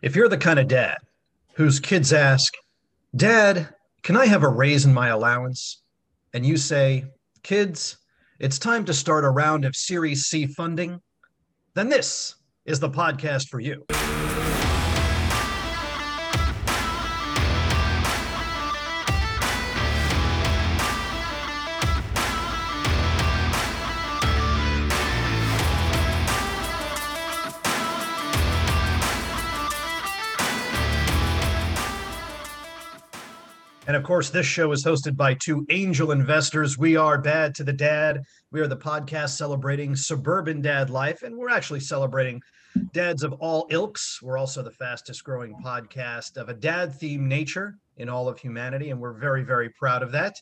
If you're the kind of dad whose kids ask, Dad, can I have a raise in my allowance? And you say, Kids, it's time to start a round of Series C funding, then this is the podcast for you. And of course, this show is hosted by two angel investors. We are Bad to the Dad. We are the podcast celebrating suburban dad life, and we're actually celebrating dads of all ilks. We're also the fastest growing podcast of a dad theme nature in all of humanity, and we're very, very proud of that.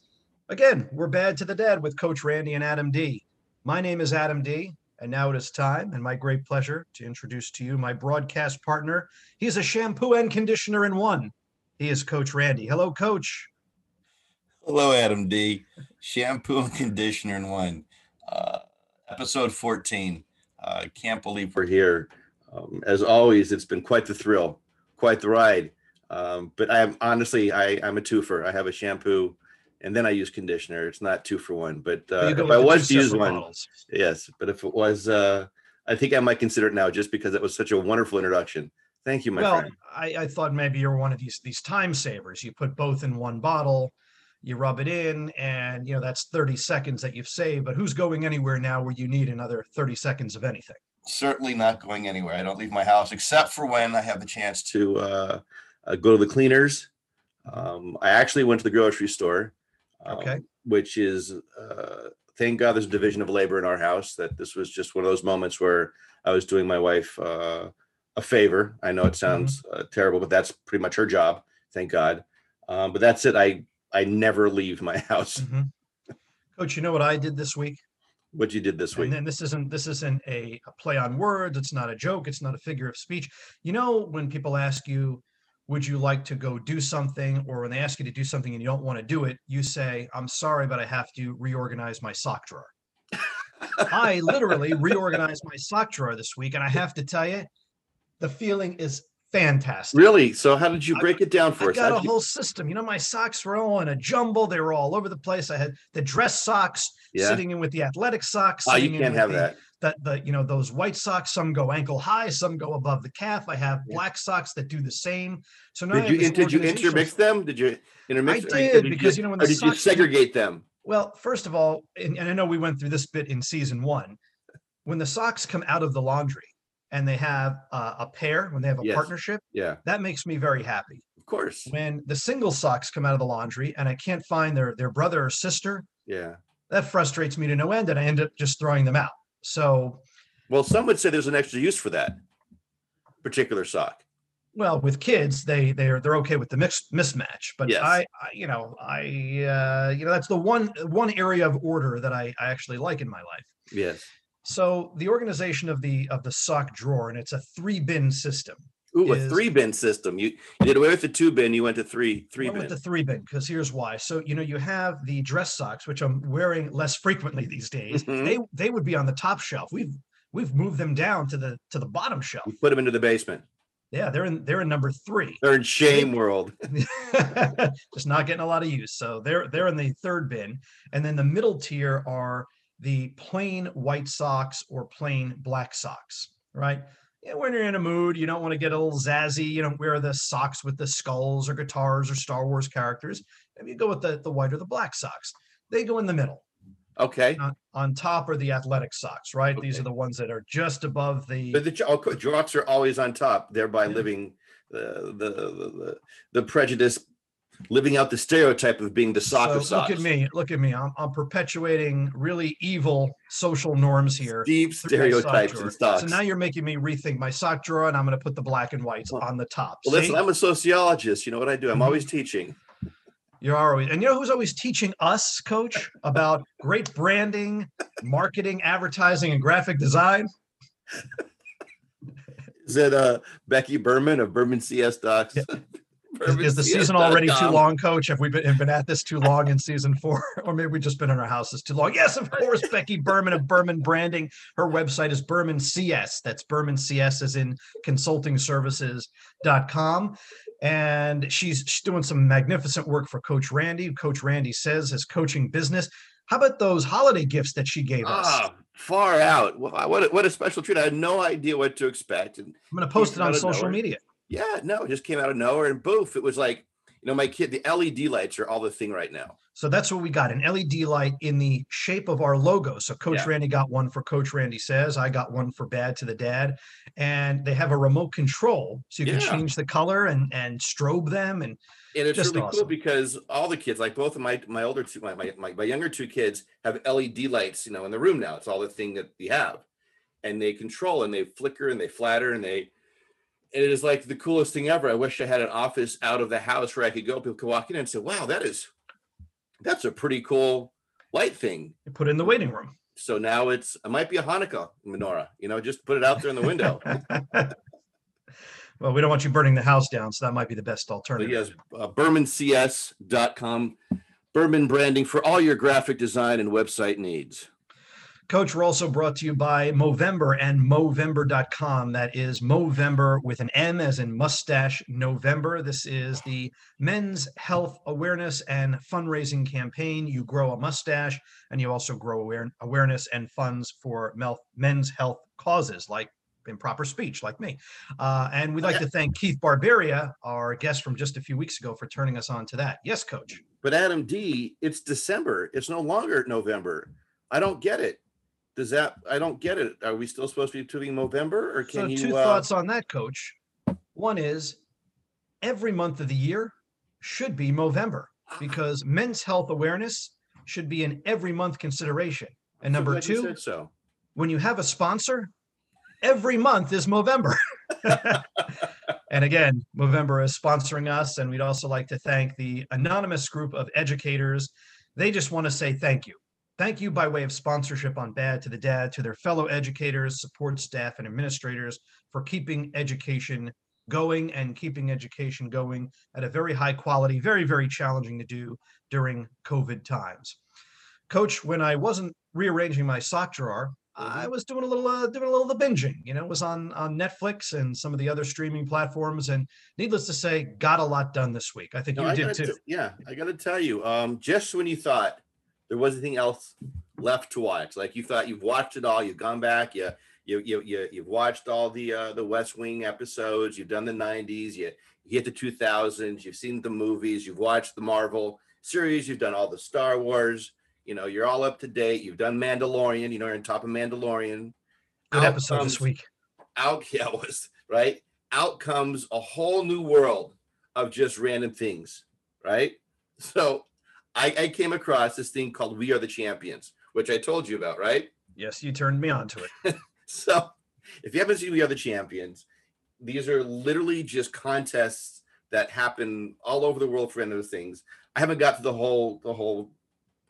Again, we're Bad to the Dad with Coach Randy and Adam D. My name is Adam D. And now it is time, and my great pleasure to introduce to you my broadcast partner. He's a shampoo and conditioner in one. He is Coach Randy. Hello, Coach. Hello, Adam D. Shampoo and conditioner in one. Uh, episode 14. I uh, can't believe we're here. Um, as always, it's been quite the thrill, quite the ride. Um, but I am honestly, I, I'm a twofer. I have a shampoo and then I use conditioner. It's not two for one. But uh, if I was to use one, bottles. yes. But if it was, uh, I think I might consider it now just because it was such a wonderful introduction. Thank you, my well, friend. I, I thought maybe you're one of these these time savers. You put both in one bottle, you rub it in, and you know that's 30 seconds that you've saved. But who's going anywhere now where you need another 30 seconds of anything? Certainly not going anywhere. I don't leave my house except for when I have the chance to uh, uh, go to the cleaners. Um, I actually went to the grocery store, um, okay, which is uh, thank God there's a division of labor in our house. That this was just one of those moments where I was doing my wife uh, a favor. I know it mm-hmm. sounds uh, terrible, but that's pretty much her job. Thank God. Um, but that's it. I I never leave my house. Mm-hmm. Coach, you know what I did this week? What you did this week? And then this isn't this isn't a, a play on words. It's not a joke. It's not a figure of speech. You know when people ask you, "Would you like to go do something?" or when they ask you to do something and you don't want to do it, you say, "I'm sorry, but I have to reorganize my sock drawer." I literally reorganized my sock drawer this week, and I have to tell you, the feeling is fantastic. Really? So how did you break I, it down for I us? I got a you... whole system. You know, my socks were all in a jumble. They were all over the place. I had the dress socks yeah. sitting in with the athletic socks. Oh, you can't have the, that. The, the, you know, those white socks, some go ankle high, some go above the calf. I have yeah. black socks that do the same. So now did you, did you intermix them? Did you intermix? I did, because, you, you know, when the did you segregate them? Well, first of all, and, and I know we went through this bit in season one, when the socks come out of the laundry, and they have uh, a pair, when they have a yes. partnership, yeah, that makes me very happy. Of course. When the single socks come out of the laundry and I can't find their their brother or sister, yeah, that frustrates me to no end, and I end up just throwing them out. So, well, some would say there's an extra use for that particular sock. Well, with kids, they they're they're okay with the mix mismatch, but yes. I, I, you know I uh, you know that's the one one area of order that I, I actually like in my life. Yes. So the organization of the of the sock drawer, and it's a three bin system. Ooh, is, a three bin system. You, you did away with the two bin. You went to three three bin. With the three bin, because here's why. So you know you have the dress socks, which I'm wearing less frequently these days. Mm-hmm. They they would be on the top shelf. We've we've moved them down to the to the bottom shelf. We put them into the basement. Yeah, they're in they're in number three. They're in shame world. Just not getting a lot of use. So they're they're in the third bin, and then the middle tier are the plain white socks or plain black socks, right? when you're in a mood, you don't want to get a little zazzy. You don't wear the socks with the skulls or guitars or Star Wars characters. Maybe you go with the, the white or the black socks. They go in the middle. Okay. On, on top are the athletic socks, right? Okay. These are the ones that are just above the. But the jocks oh, are always on top, thereby yeah. living the, the, the the prejudice living out the stereotype of being the soccer so Look at me. Look at me. I'm, I'm perpetuating really evil social norms here. Deep stereotypes and stocks. So now you're making me rethink my sock drawer and I'm going to put the black and whites well, on the top. Well, listen, I'm a sociologist. You know what I do? I'm mm-hmm. always teaching. You're always, and you know who's always teaching us, coach, about great branding, marketing, advertising, and graphic design? Is it uh, Becky Berman of Berman CS Docs? Yeah. Is, is the season already too long, Coach? Have we been, have been at this too long in season four, or maybe we've just been in our houses too long? Yes, of course. Becky Berman of Berman Branding. Her website is Berman CS. That's Berman CS, as in consulting services.com. And she's, she's doing some magnificent work for Coach Randy. Coach Randy says his coaching business. How about those holiday gifts that she gave us? Ah, far out. What a, what a special treat. I had no idea what to expect. And I'm going to post it on social media. Yeah, no, it just came out of nowhere. And boof, it was like, you know, my kid, the LED lights are all the thing right now. So that's what we got an LED light in the shape of our logo. So Coach yeah. Randy got one for Coach Randy Says. I got one for Bad to the Dad. And they have a remote control. So you yeah. can change the color and, and strobe them. And, and it's really awesome. cool because all the kids, like both of my my older two, my, my my younger two kids have LED lights, you know, in the room now. It's all the thing that we have. And they control and they flicker and they flatter and they it is like the coolest thing ever. I wish I had an office out of the house where I could go. People could walk in and say, "Wow, that is that's a pretty cool light thing." You put in the waiting room. So now it's it might be a Hanukkah menorah. You know, just put it out there in the window. well, we don't want you burning the house down, so that might be the best alternative. But yes, uh, BermanCS.com, Berman Branding for all your graphic design and website needs. Coach, we're also brought to you by Movember and Movember.com. That is Movember with an M as in mustache November. This is the men's health awareness and fundraising campaign. You grow a mustache and you also grow aware- awareness and funds for men's health causes like improper speech, like me. Uh, and we'd like to thank Keith Barbaria, our guest from just a few weeks ago, for turning us on to that. Yes, Coach. But Adam D, it's December. It's no longer November. I don't get it does that i don't get it. Are we still supposed to be doing November, or can so you two uh, thoughts on that coach. One is every month of the year should be Movember because men's health awareness should be an every month consideration. And number two so. when you have a sponsor every month is Movember. And again Movember is sponsoring us and we'd also like to thank the anonymous group of educators. They just want to say thank you Thank you by way of sponsorship on Bad to the Dad to their fellow educators, support staff, and administrators for keeping education going and keeping education going at a very high quality, very, very challenging to do during COVID times. Coach, when I wasn't rearranging my sock drawer, I mm-hmm. was doing a little uh, doing a little of the binging. You know, it was on on Netflix and some of the other streaming platforms, and needless to say, got a lot done this week. I think no, you I did too. T- yeah, I got to tell you, um, just when you thought there was anything else left to watch. Like you thought you've watched it all, you've gone back, you you you, you you've watched all the uh, the West Wing episodes, you've done the 90s, you, you hit the 2000s, you've seen the movies, you've watched the Marvel series, you've done all the Star Wars, you know, you're all up to date. You've done Mandalorian, you know, you're on top of Mandalorian. Good out episode comes, this week. Out, yeah, was right. Out comes a whole new world of just random things, right? So I, I came across this thing called We Are the Champions, which I told you about, right? Yes, you turned me on to it. so if you haven't seen We Are the Champions, these are literally just contests that happen all over the world for random things. I haven't got to the whole the whole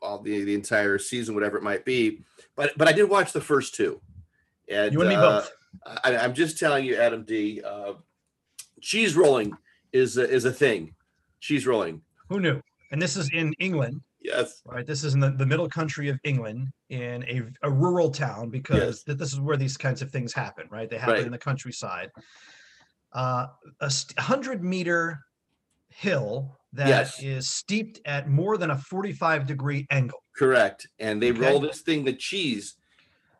all the, the entire season, whatever it might be, but but I did watch the first two. And you and me uh, both. I, am just telling you, Adam D. Uh, cheese rolling is a, is a thing. Cheese rolling. Who knew? And this is in England. Yes. Right. This is in the, the middle country of England in a, a rural town because yes. this is where these kinds of things happen, right? They happen right. in the countryside. Uh, a hundred meter hill that yes. is steeped at more than a 45 degree angle. Correct. And they okay. roll this thing, the cheese,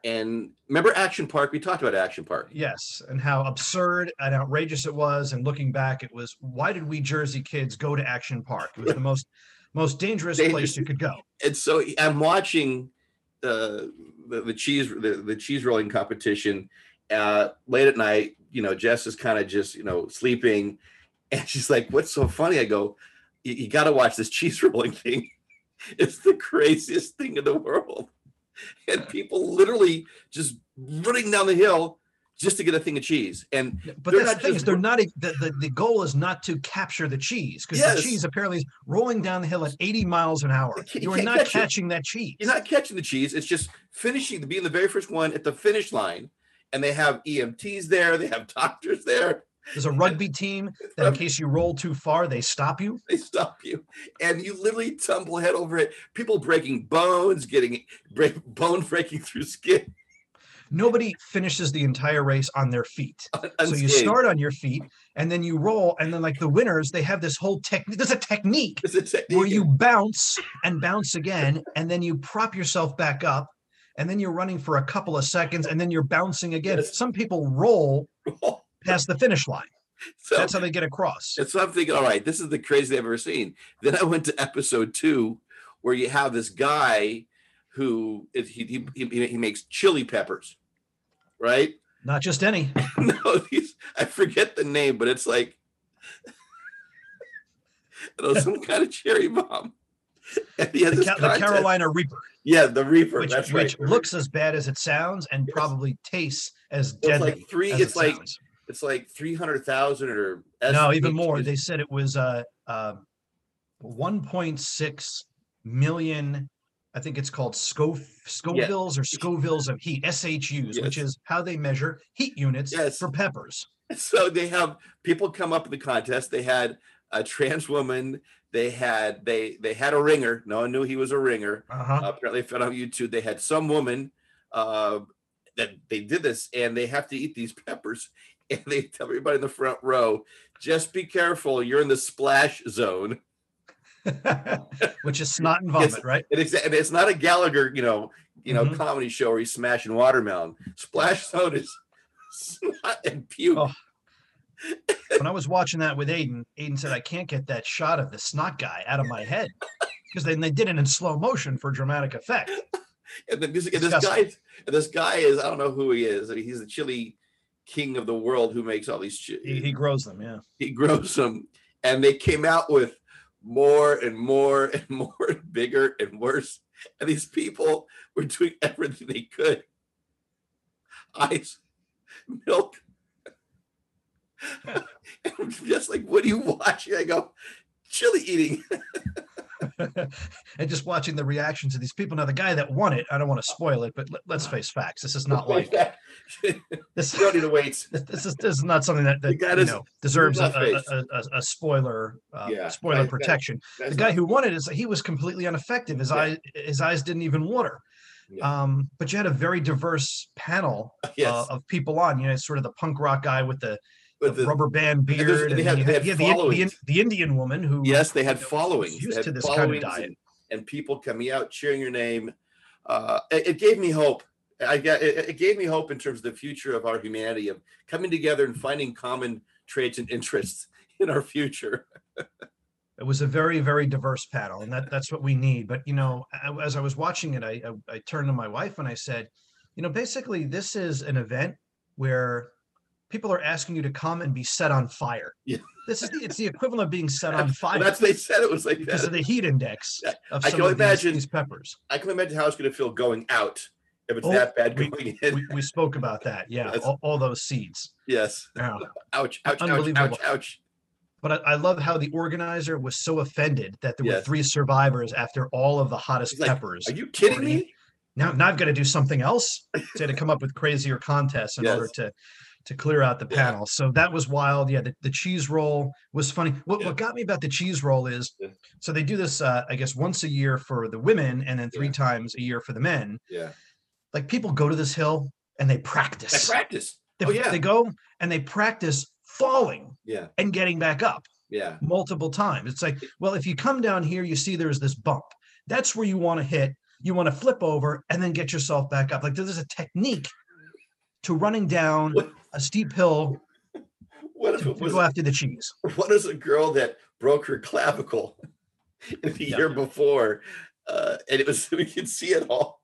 and remember Action Park? We talked about Action Park. Yes, and how absurd and outrageous it was. And looking back, it was why did we Jersey kids go to Action Park? It was the most most dangerous, dangerous place you could go. And so I'm watching uh, the the cheese the, the cheese rolling competition uh, late at night. You know, Jess is kind of just you know sleeping, and she's like, "What's so funny?" I go, "You, you got to watch this cheese rolling thing. It's the craziest thing in the world." and people literally just running down the hill just to get a thing of cheese. And but that's the thing is they're not the, the, the goal is not to capture the cheese because yes. the cheese apparently is rolling down the hill at 80 miles an hour. You, you are not catch catching it. that cheese. You're not catching the cheese. It's just finishing the being the very first one at the finish line. And they have EMTs there, they have doctors there. There's a rugby team that in um, case you roll too far, they stop you. They stop you, and you literally tumble head over it. People breaking bones, getting break, bone breaking through skin. Nobody finishes the entire race on their feet. So you start on your feet and then you roll, and then like the winners, they have this whole technique. There's a technique It's a technique. where you bounce and bounce again, and then you prop yourself back up, and then you're running for a couple of seconds, and then you're bouncing again. Yes. Some people roll past the finish line. so, That's how they get across. and so I'm thinking, all right, this is the craziest I've ever seen. Then I went to episode two, where you have this guy who is, he, he he he makes chili peppers, right? Not just any. no, these I forget the name, but it's like you know, some kind of cherry bomb. And he has The, Ca- the. Carolina Reaper, yeah, the Reaper. which, that's which right. looks as bad as it sounds and probably tastes as It's deadly. like three. It's it like sounds. It's like three hundred thousand or no, even more. They said it was uh, uh, 1.6 million. I think it's called Scov- Scovilles or Scovilles of heat, SHUs, which is how they measure heat units Yes. for peppers. so they have people come up in the contest. They had a trans woman. They had they they had a ringer. No one knew he was a ringer. Uh-huh. apparently found on YouTube. They had some woman uh, that they did this, and they have to eat these peppers. And they tell everybody in the front row, just be careful. You're in the splash zone. which is snot and vomit, right? And it's, and it's not a Gallagher, you know, you know, Mhm. comedy show where he's smashing watermelon. Splash zone is snot and puke. Oh. When I was watching that with Aiden, Aiden said, I can't get that shot of the snot guy out of my head. Because then they did it in slow motion for dramatic effect. And this, and this guy, and this guy is, I don't know who he is. I mean, He's the chili king of the world who makes all these. He, he grows them, yeah. he grows them. And they came out with more and more and more and bigger and worse. And these people were doing everything they could. Ice milk. And I'm just like what are you watching? I go chili eating and just watching the reactions of these people. Now, the guy that won it, I don't want to spoil it, but let, us face facts. This is not like this. you don't need to wait This is this is not something that, that you does- know deserves a, a, a, a, spoiler uh, Yeah, spoiler that- that- protection. That's the guy who won it is he was completely ineffective. His Yeah. eyes his eyes didn't even water. Yeah. Um, but you had a very diverse panel yes uh, of people on. You know, sort of the punk rock guy with the, the the, rubber band beard, and they had- you they had, had you had the, the, the Indian woman who yes they had you know, followings They used had to this kind of diet. and- and people coming out cheering your name. Uh, it, it gave me hope. I got it, it gave me hope in terms of the future of our humanity of coming together and finding common traits and interests in our future. it was a very very diverse panel and that that's what we need but you know as i was watching it I, I i turned to my wife and i said you know basically this is an event where people are asking you to come and be set on fire Yeah. this is the, it's the equivalent of being set on fire that's they said it was like because of the heat index of I can of imagine- these peppers I can imagine how it's going to feel going out if it's Oh, that bad we- in. we, we spoke about that yeah Yes. all, all those seeds yes. yeah. Ouch! Ouch! Ouch! Unbelievable. Ouch! Ouch! but I, I love how the organizer was so offended that there were three survivors after all of the hottest like, peppers Are you kidding me? now now I've got to do something else to, to come up with crazier contests in Yes. order to to clear out the panel. So that was wild. Yeah, the, the cheese roll was funny. What Yeah. what got me about the cheese roll is Yeah. so they do this uh, I guess once a year for the women and then three Yeah. times a year for the men. Yeah. Like people go to this hill and they practice. practice. They, Oh, yeah. they go and they practice falling Yeah. and getting back up Yeah. multiple times. It's like, well, if you come down here, you see there's this bump. That's where you want to hit. You want to flip over and then get yourself back up. Like there's a technique to running down a steep hill What if to, it to go after the cheese. What is a girl that broke her clavicle in the Yeah. year before, uh, and it was we could see it all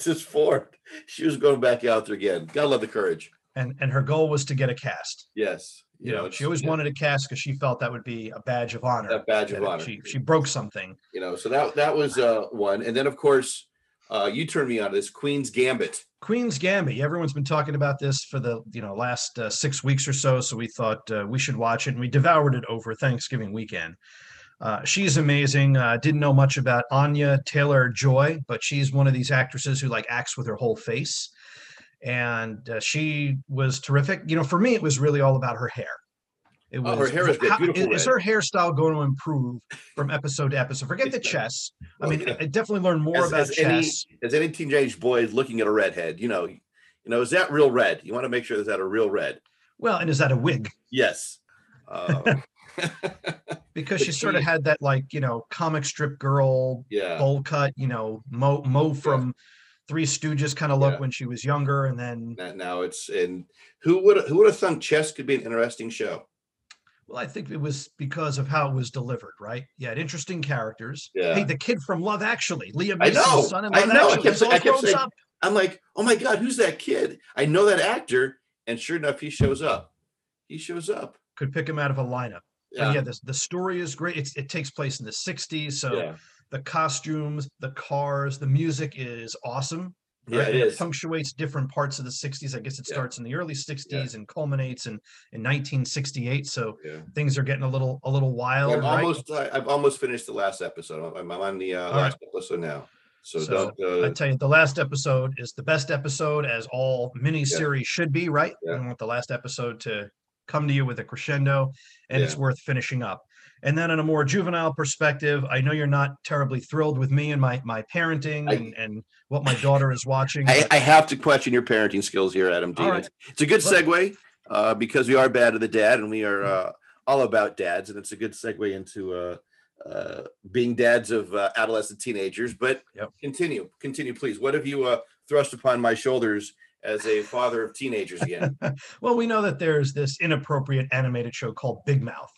just formed. She was going back out there again. Gotta love the courage. And and her goal was to get a cast. Yes. You know, it's- she always yeah, wanted a cast because she felt that would be a badge of honor. that badge of honor. She she broke something. you know, so that that was uh one, and then of course, uh, you turned me on to this Queen's Gambit. Queen's Gambit. Everyone's been talking about this for the you know last uh, six weeks or so. So we thought uh, we should watch it, and we devoured it over Thanksgiving weekend. Uh, she's amazing. Uh, didn't know much about Anya Taylor Joy, but she's one of these actresses who like acts with her whole face, and uh, she was terrific. You know, for me, it was really all about her hair. It Oh, was her hair is how- beautiful is, red. her hairstyle going to improve from episode to episode? Forget the chess. I mean, yeah. I definitely learned more As- about as any- chess. As any teenage boy is looking at a redhead, you know, you know, is that real red? You want to make sure is that a real red? Well, and is that a wig? Yes. Um, Because But she sort of had that like you know comic strip girl yeah. bowl cut, you know, Moe Moe from Three Stooges kind of look Yeah. when she was younger, and then Now- Now it's and who would who would have thought chess could be an interesting show? Well, I think it was because of how it was delivered, right? You had interesting characters. Yeah. Hey, the kid from Love Actually, Liam I Neeson's know, son in I Love know, I Actually, kept is say- all I kept saying- up. I'm like, oh my god, who's that kid? I know that actor, and sure enough, he shows up. He shows up. Could pick him out of a lineup. Yeah. And yeah, this, the story is great. It's, it takes place in the 60s. So yeah. the costumes, the cars, the music is awesome. Yeah, right? it And is. punctuates different parts of the 60s. I guess it Yeah. starts in the early 60s and culminates in, in 1968. So Yeah. things are getting a little a little wild. I'm right? almost. I, I've almost finished the last episode. I'm, I'm on the uh, All right. last episode now. So, So, don't. I Uh, tell you, the last episode is the best episode, as all mini series should be, right? Yeah. I want the last episode to come to you with a crescendo, and it's worth finishing up. And then, on a more juvenile perspective, I know you're not terribly thrilled with me and my my parenting I- and, and what my daughter is watching. I, I have to question your parenting skills here, Adam D. All right. It's, a good segue uh, because we are bad to the dad, and we are uh, all about dads, and it's a good segue into uh, uh, being dads of uh, adolescent teenagers. But Yep. continue, continue, please. What have you uh, thrust upon my shoulders as a father of teenagers again? well, we know that there's this inappropriate animated show called Big Mouth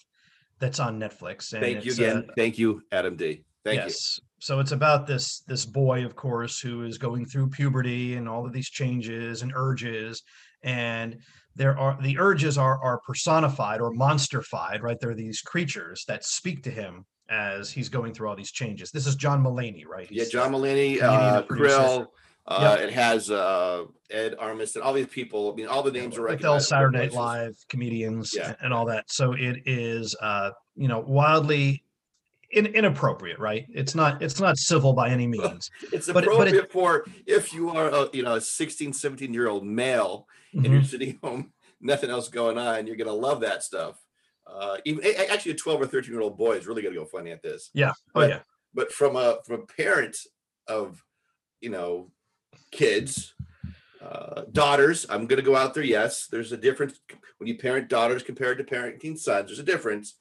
that's on Netflix. And Thank you again. uh, Thank you, Adam D. Thank you. yes. So it's about this this boy, of course, who is going through puberty and all of these changes and urges, and there are the urges are are personified or monsterfied, right? They're these creatures that speak to him as he's going through all these changes. This is John Mulaney, right? Yeah, John Mulaney, uh. Kroll. Uh, Yep. It has uh, Ed Armisen, all these people. I mean, all the names are with all Saturday Night. Live comedians Yeah. and all that. So it is, uh, you know, wildly in, inappropriate, right? It's not it's not civil by any means. It's But it- but it- appropriate for if you are a you know a 16, 17 year old male and Mhm. you're sitting home, nothing else going on, you're gonna love that stuff. Uh, even actually, a 12 or 13 year old boy is really gonna go funny at this. Yeah. Oh But- yeah. But from a from a parent of you know kids, uh, daughters, I'm gonna go out there. Yes, there's a difference when you parent daughters compared to parenting sons. There's a difference.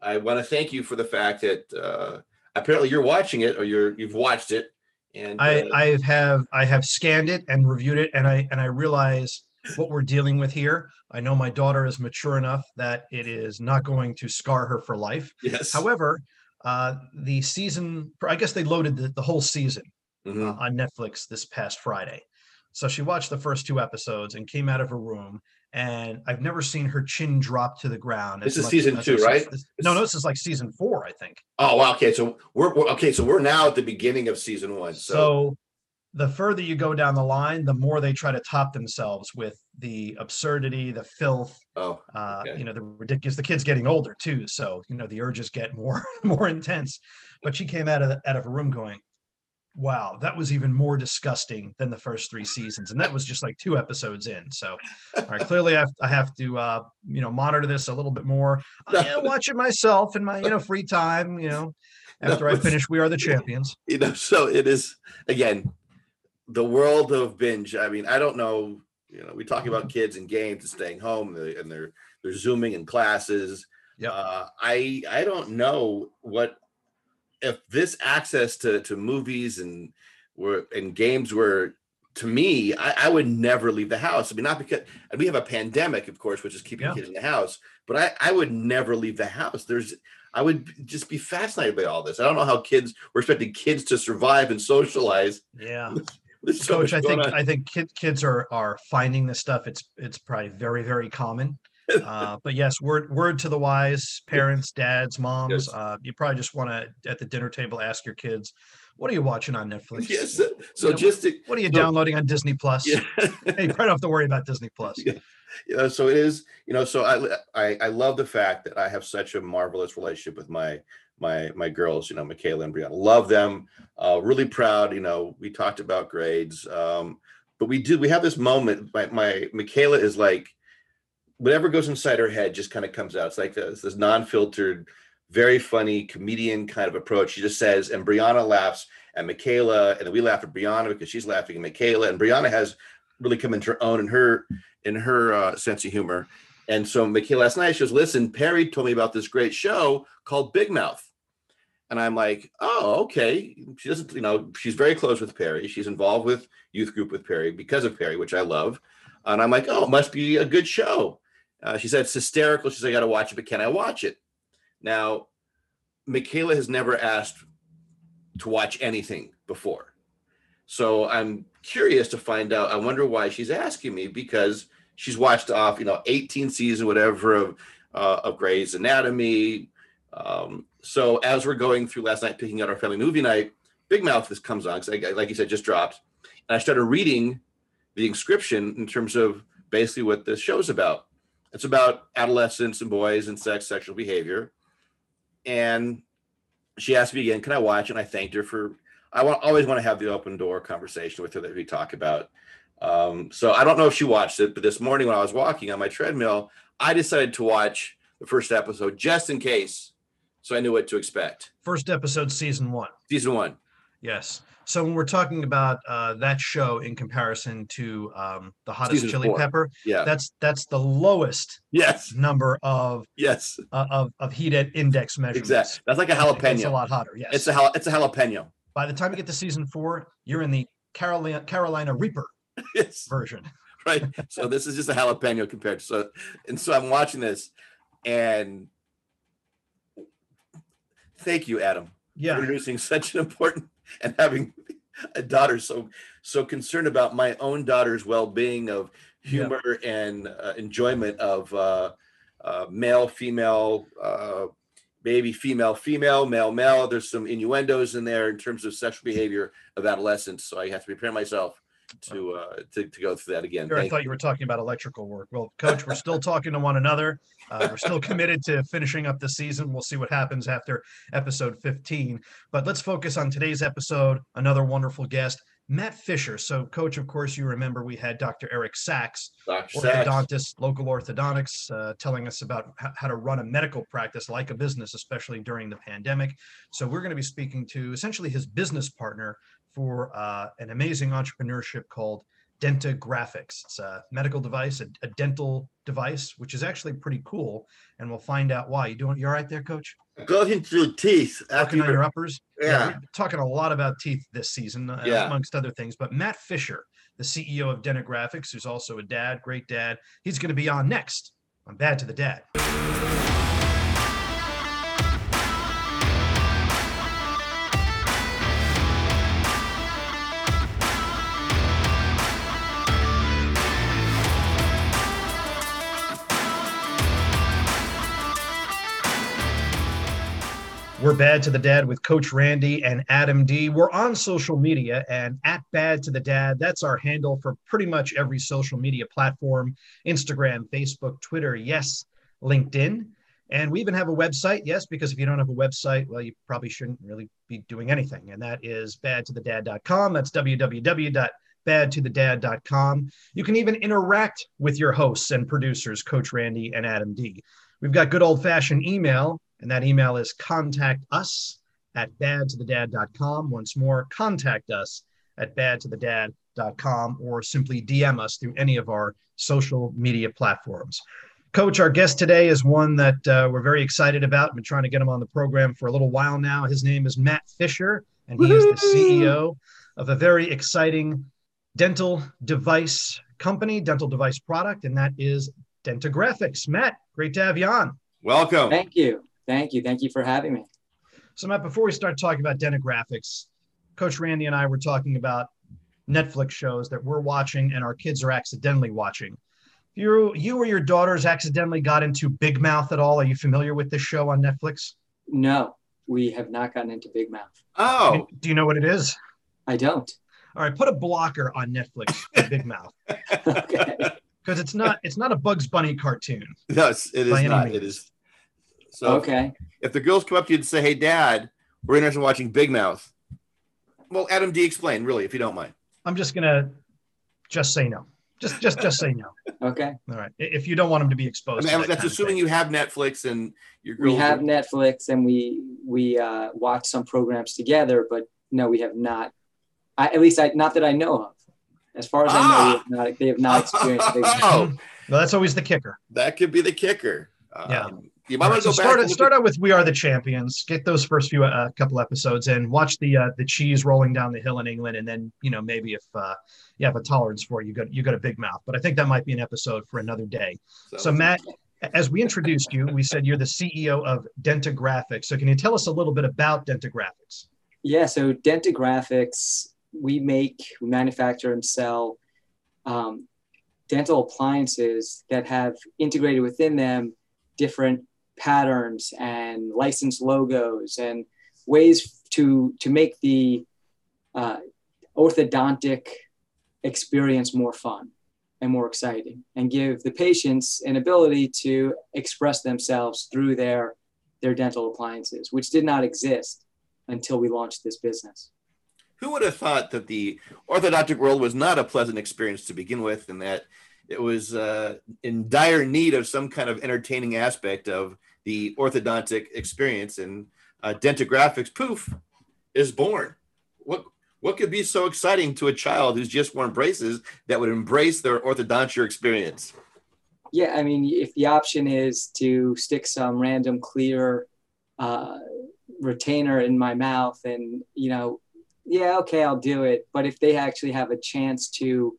I want to thank you for the fact that uh, apparently you're watching it or you're you've watched it. And I uh, I have I have scanned it and reviewed it, and I and I realize what we're dealing with here. I know my daughter is mature enough that it is not going to scar her for life. yes. However, uh, the season, I guess they loaded the, the whole season Mhm. uh, on Netflix this past Friday. So she watched the first two episodes and came out of her room. And I've never seen her chin drop to the ground. This is season two, right? this- no, no, this is like season four, I think. Oh wow. Okay, so we're, we're okay. So we're now at the beginning of season one. So, So the further you go down the line, the more they try to top themselves with the absurdity, the filth, oh uh, you know, the ridiculous. The kid's getting older too, so you know the urges get more more intense. But she came out of the, out of her room going, "Wow, that was even more disgusting than the first three seasons," and that was just like two episodes in. So, all right, clearly I have, I have to uh, you know monitor this a little bit more. I No. watch it myself in my you know free time. You know, after I finish, we are the champions. you know, so it is again the world of binge. I mean, I don't know. You know, we talk about kids and games and staying home, and they're they're, they're zooming in classes. Yeah. Uh, I I don't know what if this access to to movies and were and games were to me, I, I would never leave the house. I mean, not because and we have a pandemic, of course, which is keeping Yeah. kids in the house, but I, I would never leave the house. There's I would just be fascinated by all this. I don't know how kids we're expecting kids to survive and socialize. Yeah. There's so coach i think on. i think kid, kids are are finding this stuff it's it's probably very very common uh but yes word word to the wise parents dads moms Yes. uh you probably just want to at the dinner table ask your kids what are you watching on netflix yes. So, so know, just to, what are you so- downloading on disney plus yeah. hey you don't have to worry about disney plus Yeah. you know so it is you know so I, I i love the fact that i have such a marvelous relationship with my my my girls you know michaela and brianna love them uh really proud you know we talked about grades um but we do we have this moment my my michaela is like whatever goes inside her head just kind of comes out. It's like this, this non-filtered, very funny comedian kind of approach. She just says, and Brianna laughs at Michaela, and we laugh at Brianna because she's laughing at Michaela, and Brianna has really come into her own in her in her uh, sense of humor. And so Michaela last night she was listen, Perry told me about this great show called Big Mouth. And I'm like, oh, okay. She doesn't, you know, she's very close with Perry. She's involved with youth group with Perry because of Perry, which I love. And I'm like, oh, it must be a good show. Uh, she said it's hysterical. She said, I got to watch it, but can I watch it? Now, Michaela has never asked to watch anything before. So I'm curious to find out. I wonder why she's asking me because she's watched off, you know, 18 season, whatever of uh, of Grey's Anatomy. Um, so as we're going through last night, picking out our family movie night, Big Mouth this comes on because, like you said, just dropped, and I started reading the inscription in terms of basically what this show's about. It's about adolescents and boys and sex, sexual behavior, and she asked me again, "Can I watch?" And I thanked her for. I want always want to have the open door conversation with her that we talk about um, so I don't know if she watched it, but this morning when I was walking on my treadmill, I decided to watch the first episode just in case, so I knew what to expect. First episode, season one. Season one. Yes. So when we're talking about uh, that show in comparison to um, the hottest season chili four. pepper, yeah, that's that's the lowest yes number of yes uh, of of heat index measurements. Exactly. That's like a jalapeno. It's a lot hotter. Yes. It's a it's a jalapeno. By the time you get to season four, you're in the Carolina Carolina Reaper yes. version. right. So this is just a jalapeno compared to so and so I'm watching this and thank you, Adam. Yeah. For introducing such an important and having a daughter so so concerned about my own daughter's well-being of humor yeah. and uh, enjoyment of uh, uh, male, female, uh, baby, female, female, male, male. There's some innuendos in there in terms of sexual behavior of adolescence. So I have to prepare myself to uh to, to go through that again. Sure, I thought you. you were talking about electrical work. Well, coach, we're still talking to one another. Uh, we're still committed to finishing up the season. We'll see what happens after episode 15. But let's focus on today's episode. Another wonderful guest, Matt Fisher. So, coach, of course, you remember we had Dr. Eric Sachs, Dr. orthodontist, Sachs. local orthodontics, uh, telling us about how to run a medical practice like a business, especially during the pandemic. So, we're going to be speaking to essentially his business partner, for uh, an amazing entrepreneurship called Dentagraphics. It's a medical device, a, a, dental device, which is actually pretty cool, and we'll find out why. You doing? You all right there, Coach? Going through teeth. Working on your uppers. Yeah. yeah talking a lot about teeth this season, uh, yeah. amongst other things. But Matt Fisher, the CEO of Dentagraphics, who's also a dad, great dad, he's going to be on next on Bad to the Dad. We're Bad to the Dad with Coach Randy and Adam D. We're on social media and at Bad to the Dad. That's our handle for pretty much every social media platform Instagram, Facebook, Twitter, yes, LinkedIn. And we even have a website, yes, because if you don't have a website, well, you probably shouldn't really be doing anything. And that is badtothedad.com. That's www.badtothedad.com. You can even interact with your hosts and producers, Coach Randy and Adam D. We've got good old fashioned email and that email is contact us at badtothedad.com. Once more, contact us at badtothedad.com or simply DM us through any of our social media platforms. Coach, our guest today is one that uh, we're very excited about. I've been trying to get him on the program for a little while now. His name is Matt Fisher, and he Woo-hoo! is the CEO of a very exciting dental device company, dental device product, and that is Dentagraphics. Matt, great to have you on. Welcome. Thank you. Thank you. Thank you for having me. So, Matt, before we start talking about Dentagraphics, Coach Randy and I were talking about Netflix shows that we're watching and our kids are accidentally watching. You, you or your daughters accidentally got into Big Mouth at all? Are you familiar with this show on Netflix? No, we have not gotten into Big Mouth. Oh, do you know what it is? I don't. All right, put a blocker on Netflix for Big Mouth. okay. Because it's not it's not a Bugs Bunny cartoon. Yes, it is not. It is so okay, if, if, the girls come up to you and say, "Hey, Dad, we're interested in watching Big Mouth," well, Adam D, explain really, if you don't mind. I'm just gonna just say no. Just just just say no. Okay. All right. If you don't want them to be I exposed. mean, to that that's assuming you have Netflix and your We girls. have Netflix and we we uh, watch some programs together, but no, we have not. I, at least I not that I know of. As far as I know, Ah! have not, they have not experienced big Oh, Well, that's always the kicker. that could be the kicker. Yeah. You might All want right, to so go back. start and start at- out with "We Are the Champions." Get those first few uh, couple episodes in. Watch the uh, the cheese rolling down the hill in England, and then you know maybe if uh, you have a tolerance for it, you got you got a big mouth. But I think that might be an episode for another day. So Matt, as we introduced you, we said you're the CEO of Dentographics. So can you tell us a little bit about Dentographics? Yeah, so Dentographics, we make, we manufacture and sell um, dental appliances that have integrated within them different patterns and licensed logos and ways to to make the uh, orthodontic experience more fun and more exciting and give the patients an ability to express themselves through their their dental appliances which did not exist until we launched this business. Who would have thought that the orthodontic world was not a pleasant experience to begin with, and that it was uh, in dire need of some kind of entertaining aspect of the orthodontic experience? And uh, Dentographics, poof, is born. What what could be so exciting to a child who's just worn braces that would embrace their orthodonture experience? yeah i mean if the option is to stick some random clear uh, retainer in my mouth and you know yeah okay i'll do it but if they actually have a chance to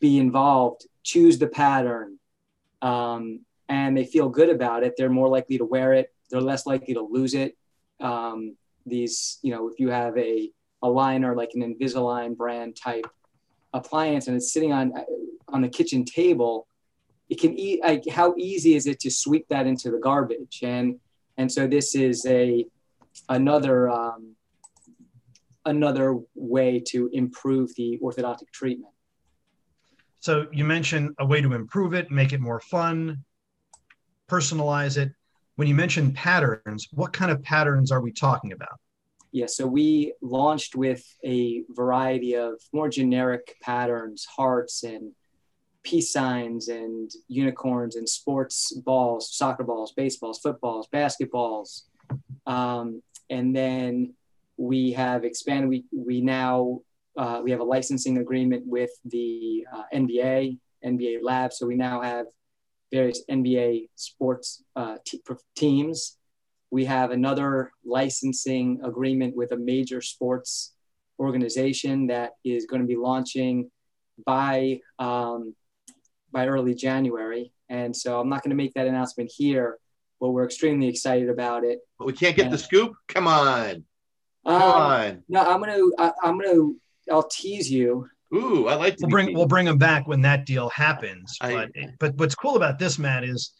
be involved choose the pattern um, and they feel good about it they're more likely to wear it they're less likely to lose it. Um, these you know if you have a a liner like an invisalign brand type appliance and it's sitting on on the kitchen table it can eat like how easy is it to sweep that into the garbage? And and so this is a another um, another way to improve the orthodontic treatment. So you mentioned a way to improve it, make it more fun, personalize it. When you mention patterns, what kind of patterns are we talking about? yeah so we launched with a variety of more generic patterns hearts and peace signs and unicorns and sports balls soccer balls baseballs footballs basketballs um, and then we have expanded we, we now uh, we have a licensing agreement with the uh, nba nba lab so we now have various nba sports uh, te- teams we have another licensing agreement with a major sports organization that is going to be launching by um, by early January. And so I'm not going to make that announcement here, but we're extremely excited about it. But we can't get the scoop. Come on, come Um, on. no, I'm going to I, I'm going to I'll tease you. Ooh, I like to We'll bring we'll bring them back when that deal happens. I- But but what's cool about this, Matt, is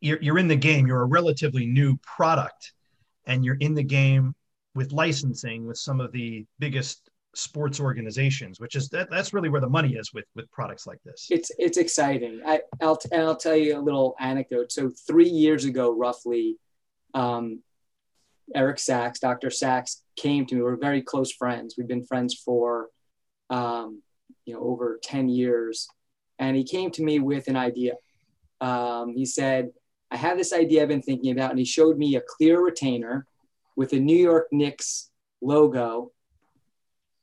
you're you're in the game. You're a relatively new product, and you're in the game with licensing with some of the biggest sports organizations, which is that that's really where the money is with with products like this. It's it's exciting. I I'll and I'll tell you a little anecdote. So three years ago, roughly, um, Eric Sachs, Dr. Sachs, came to me. We're very close friends. We've been friends for um, you know over ten years, and he came to me with an idea. Um, he said, "I have this idea I've been thinking about," and he showed me a clear retainer with a New York Knicks logo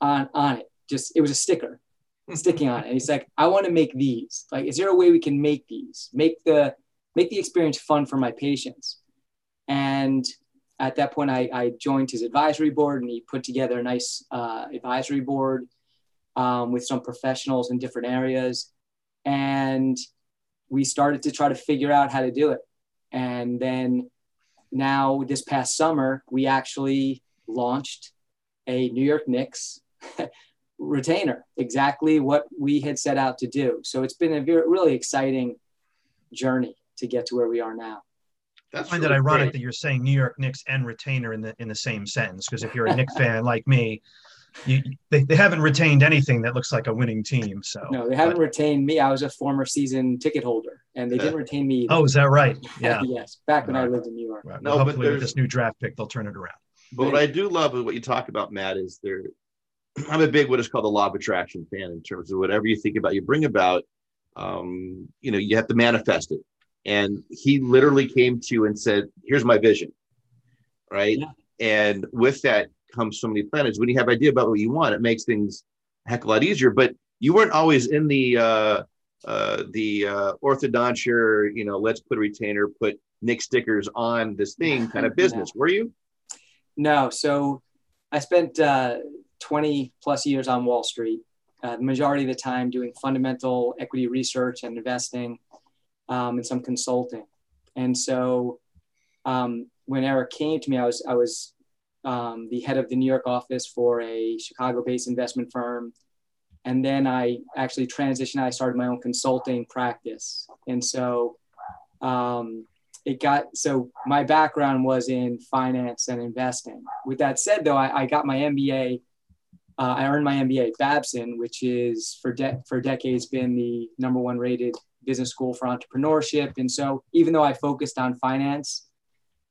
on on it. Just it was a sticker sticking on it. And he's like, I want to make these. Like, is there a way we can make these? Make the make the experience fun for my patients. And at that point, I, I joined his advisory board, and he put together a nice uh, advisory board um, with some professionals in different areas. And we started to try to figure out how to do it. And then now, this past summer, we actually launched a New York Knicks retainer, exactly what we had set out to do. So it's been a very, really exciting journey to get to where we are now. That's I find it ironic great. that you're saying New York Knicks and retainer in the in the same sentence because if you're a Knicks fan like me, you, they, they haven't retained anything that looks like a winning team. So No, they haven't retained me. I was a former season ticket holder, and they didn't retain me. Either. oh, is that right? Yeah. yes, back when I lived in New York. Right. No, Well, but hopefully with this new draft pick, they'll turn it around. But what I do love is what you talk about, Matt, is there I'm a big what is called the law of attraction fan in terms of whatever you think about, you bring about. Um, you know, you have to manifest it. And he literally came to you and said, "Here's my vision." Right. Yeah. And with that comes so many planets. When you have idea about what you want, it makes things a heck of a lot easier. But you weren't always in the uh, uh, the uh, orthodonture, you know, let's put a retainer, put Knick stickers on this thing kind of business, were you? No. So I spent uh, 20 plus years on Wall Street, uh, the majority of the time doing fundamental equity research and investing um, and some consulting. And so um, when Eric came to me, I was, I was um, the head of the New York office for a Chicago based investment firm. And then I actually transitioned. I started my own consulting practice. And so um, it got so my background was in finance and investing. With that said, though, I, I got my MBA. Uh, I earned my MBA at Babson, which is for de- for decades been the number one rated business school for entrepreneurship. And so, even though I focused on finance,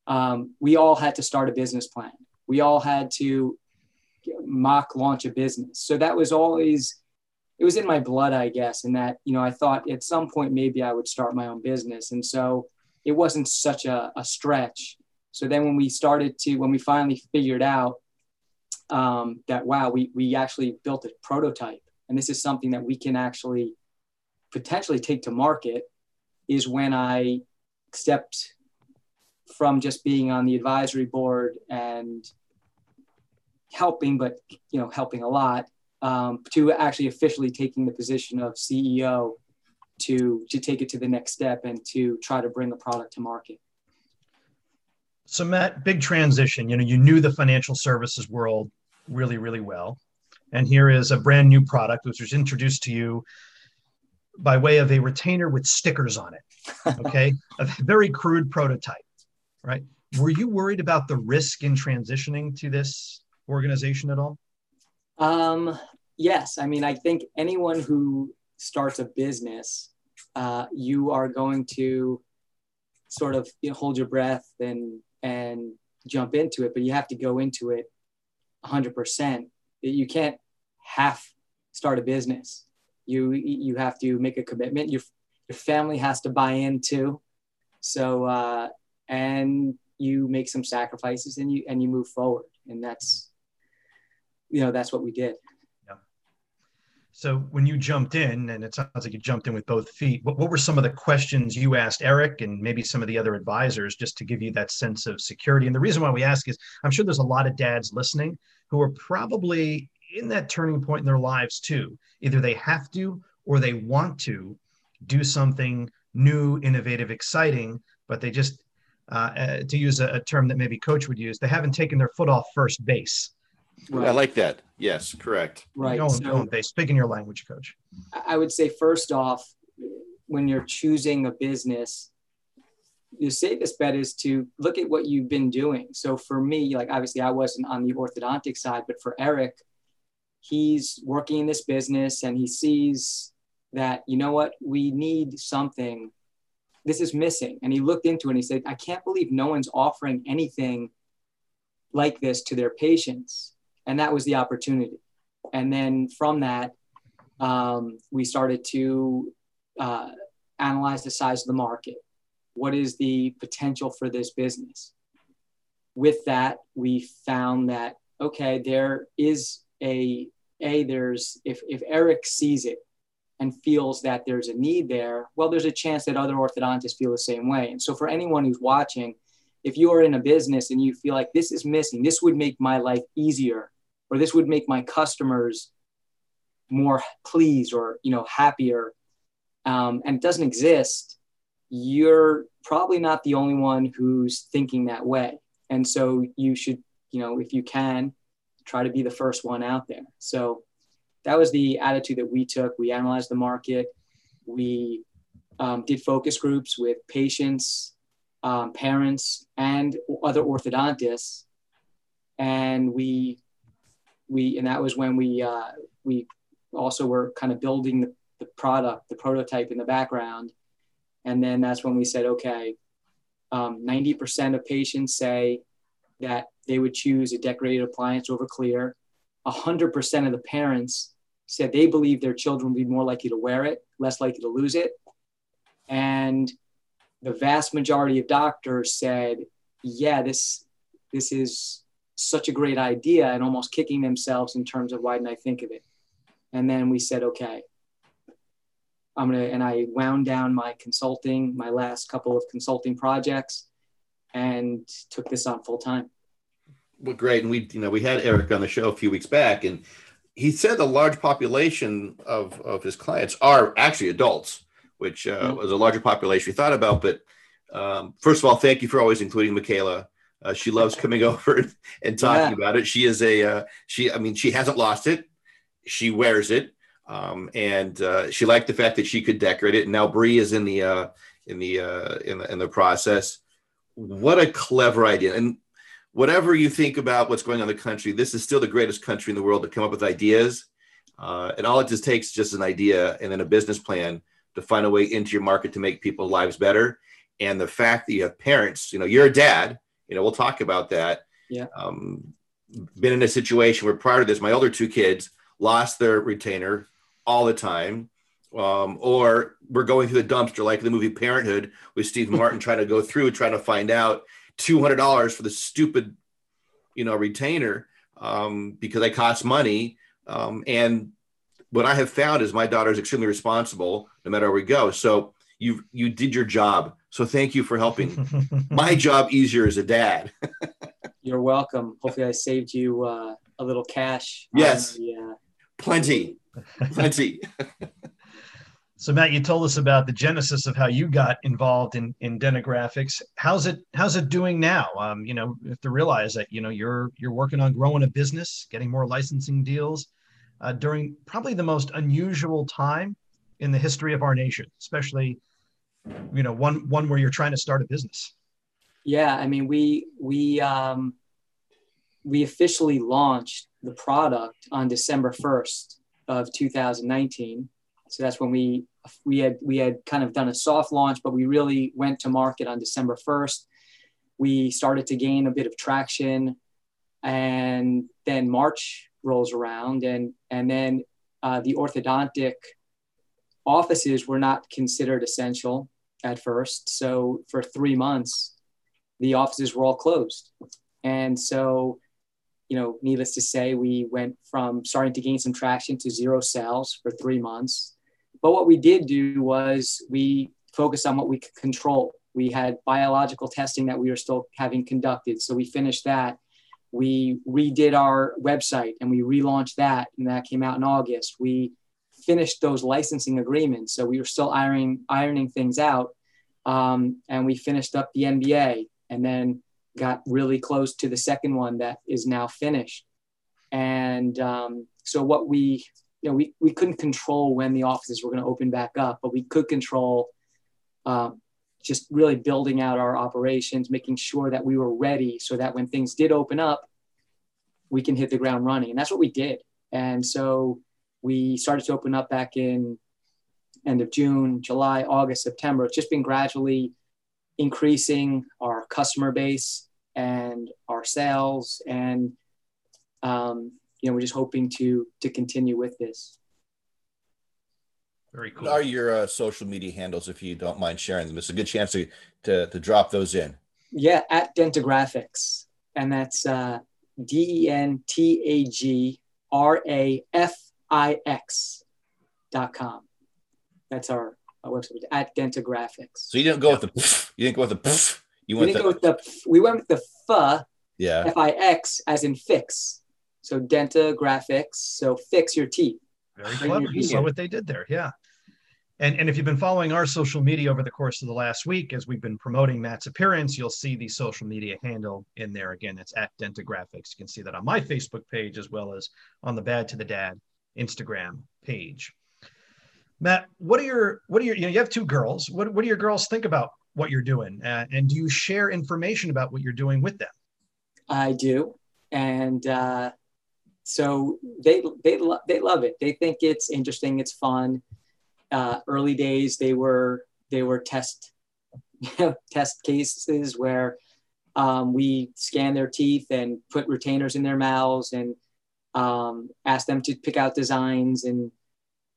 um, we all had to start a business plan. We all had to mock launch a business. So that was always it was in my blood, I guess, and that you know I thought at some point maybe I would start my own business. And so it wasn't such a, a stretch. So then when we started to, when we finally figured out um, that, wow, we, we actually built a prototype and this is something that we can actually potentially take to market is when I stepped from just being on the advisory board and helping, but you know, helping a lot, um, to actually officially taking the position of CEO to to take it to the next step and to try to bring a product to market. So matt big transition. You know you knew the financial services world really really well. And here is a brand new product which was introduced to you by way of a retainer with stickers on it okay? A very crude prototype right were you worried about the risk in transitioning to this organization at all um yes i mean i think anyone who starts a business, uh, you are going to sort of you know, hold your breath and and jump into it, but you have to go into it 100%. You can't half start a business. You you have to make a commitment. Your your family has to buy in too. So uh, and you make some sacrifices and you and you move forward, and that's you know that's what we did. So when you jumped in, and it sounds like you jumped in with both feet, what, what were some of the questions you asked Eric and maybe some of the other advisors just to give you that sense of security? And the reason why we ask is I'm sure there's a lot of dads listening who are probably in that turning point in their lives too. Either they have to or they want to do something new, innovative, exciting, but they just, uh, uh, to use a, a term that maybe coach would use, they haven't taken their foot off first base Right. I like that. Yes, correct. Right. Going, so, going base. Speaking your language, coach. I would say first off, when you're choosing a business, the safest bet is to look at what you've been doing. So for me, like obviously I wasn't on the orthodontic side, but for Eric, he's working in this business and he sees that, you know what, we need something. This is missing. And he looked into it and he said, I can't believe no one's offering anything like this to their patients and that was the opportunity. And then from that, um, we started to uh, analyze the size of the market. What is the potential for this business? With that, we found that okay, there is a a there's if if Eric sees it and feels that there's a need there, well, there's a chance that other orthodontists feel the same way. And so for anyone who's watching, if you are in a business and you feel like this is missing, this would make my life easier or this would make my customers more pleased or you know happier um, and it doesn't exist you're probably not the only one who's thinking that way and so you should you know if you can try to be the first one out there so that was the attitude that we took. We analyzed the market. We um, did focus groups with patients um, parents and other orthodontists. And we we and that was when we uh, we also were kind of building the, the product, the prototype in the background, and then that's when we said, okay, um, 90% of patients say that they would choose a decorated appliance over clear. 100% of the parents said they believe their children would be more likely to wear it, less likely to lose it. And the vast majority of doctors said, yeah, this, this is such a great idea and almost kicking themselves in terms of why didn't I think of it? And then we said, okay, I'm gonna, and I wound down my consulting, my last couple of consulting projects and took this on full time. Well, great. And we, you know, we had Eric on the show a few weeks back and he said a large population of, of his clients are actually adults, which uh, mm-hmm. was a larger population we thought about. But um, first of all, thank you for always including Michaela. Uh, she loves coming over and talking yeah. about it. She is a, uh, she, I mean, she hasn't lost it. She wears it. Um, and uh, she liked the fact that she could decorate it. And now Bree is in the, uh, in the, uh, in the, in the process. What a clever idea. And whatever you think about what's going on in the country, this is still the greatest country in the world to come up with ideas. Uh, and all it just takes is just an idea and then a business plan to find a way into your market to make people's lives better. And the fact that you have parents, you know, you're a dad, you know, we'll talk about that. Yeah. Um, been in a situation where prior to this, my older two kids lost their retainer all the time. Um, or we're going through the dumpster like the movie Parenthood with Steve Martin trying to go through, trying to find out two hundred dollars for the stupid, you know, retainer um, because they cost money. Um, and what I have found is my daughter is extremely responsible no matter where we go. So you you did your job. So thank you for helping my job easier as a dad. You're welcome. Hopefully, I saved you uh, a little cash. Yes, the, uh... plenty, plenty. So Matt, you told us about the genesis of how you got involved in in Dentagraphics. How's it how's it doing now? Um, you know, to realize that you know you're you're working on growing a business, getting more licensing deals uh, during probably the most unusual time in the history of our nation, especially you know one one where you're trying to start a business. Yeah, I mean we we um, we officially launched the product on December first of 2019. So that's when we we had we had kind of done a soft launch, but we really went to market on December 1st. We started to gain a bit of traction, and then March rolls around, and and then uh, the orthodontic offices were not considered essential at first. So for three months, the offices were all closed, and so you know, needless to say, we went from starting to gain some traction to zero sales for three months. But what we did do was we focused on what we could control. We had biological testing that we were still having conducted. So we finished that. We redid our website and we relaunched that, and that came out in August. We finished those licensing agreements. So we were still ironing, ironing things out. Um, and we finished up the NDA and then got really close to the second one that is now finished. And um, so what we you know, we, we couldn't control when the offices were going to open back up, but we could control um, just really building out our operations, making sure that we were ready so that when things did open up, we can hit the ground running. And that's what we did. And so we started to open up back in end of June, July, August, September. It's just been gradually increasing our customer base and our sales and um, you know, we're just hoping to to continue with this. Very cool. What are your uh, social media handles, if you don't mind sharing them? It's a good chance to, to, to drop those in. Yeah, at Dentagraphics, and that's uh, D E N T A G R A F I X dot com. That's our, our website at Dentagraphics. So you didn't go yeah. with the you didn't go with the you went we didn't the, go with the we went with the f yeah F I X as in fix. So Dentagrafix. So fix your teeth. Very clever. You saw what they did there. Yeah. And, and if you've been following our social media over the course of the last week, as we've been promoting Matt's appearance, you'll see the social media handle in there. Again, it's at Dentagrafix. You can see that on my Facebook page as well as on the Bad to the Dad Instagram page. Matt, what are your what are your you know you have two girls. What what do your girls think about what you're doing, uh, and do you share information about what you're doing with them? I do, and uh, so they they lo- they love it. They think it's interesting. It's fun. Uh, early days, they were they were test test cases where um, we scan their teeth and put retainers in their mouths and um, asked them to pick out designs and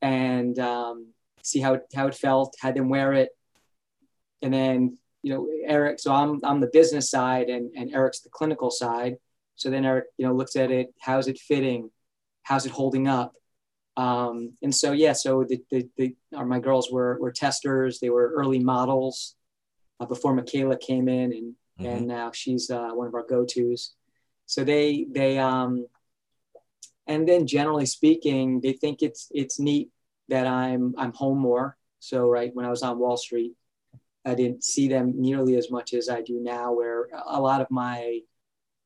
and um, see how how it felt, had them wear it, and then you know Eric. So I'm I'm the business side, and and Eric's the clinical side. So then Eric, you know, looks at it. How's it fitting? How's it holding up? Um, and so yeah, so the, the, the my girls were were testers. They were early models uh, before Michaela came in, and mm-hmm. and now she's uh, one of our go tos. So they they um, and then generally speaking, they think it's it's neat that I'm I'm home more. So right when I was on Wall Street, I didn't see them nearly as much as I do now, where a lot of my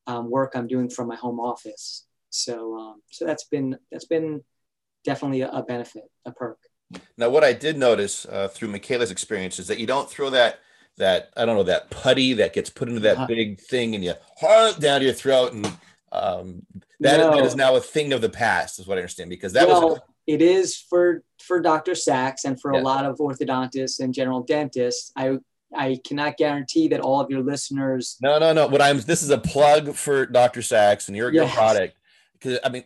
um, work I'm doing from my home office. So um, so that's been that's been definitely a, benefit, a perk. Now, what I did notice uh, through Michaela's experience is that you don't throw that that I don't know that putty that gets put into that uh-huh. big thing and you it down your throat and um, that, no. that is now a thing of the past, is what I understand. Because that well, was a- it is for for Dr. Sachs and for yeah. a lot of orthodontists and general dentists. I I cannot guarantee that all of your listeners. No, no, no. What I'm this is a plug for Dr. Sachs and your, yes. your product because I mean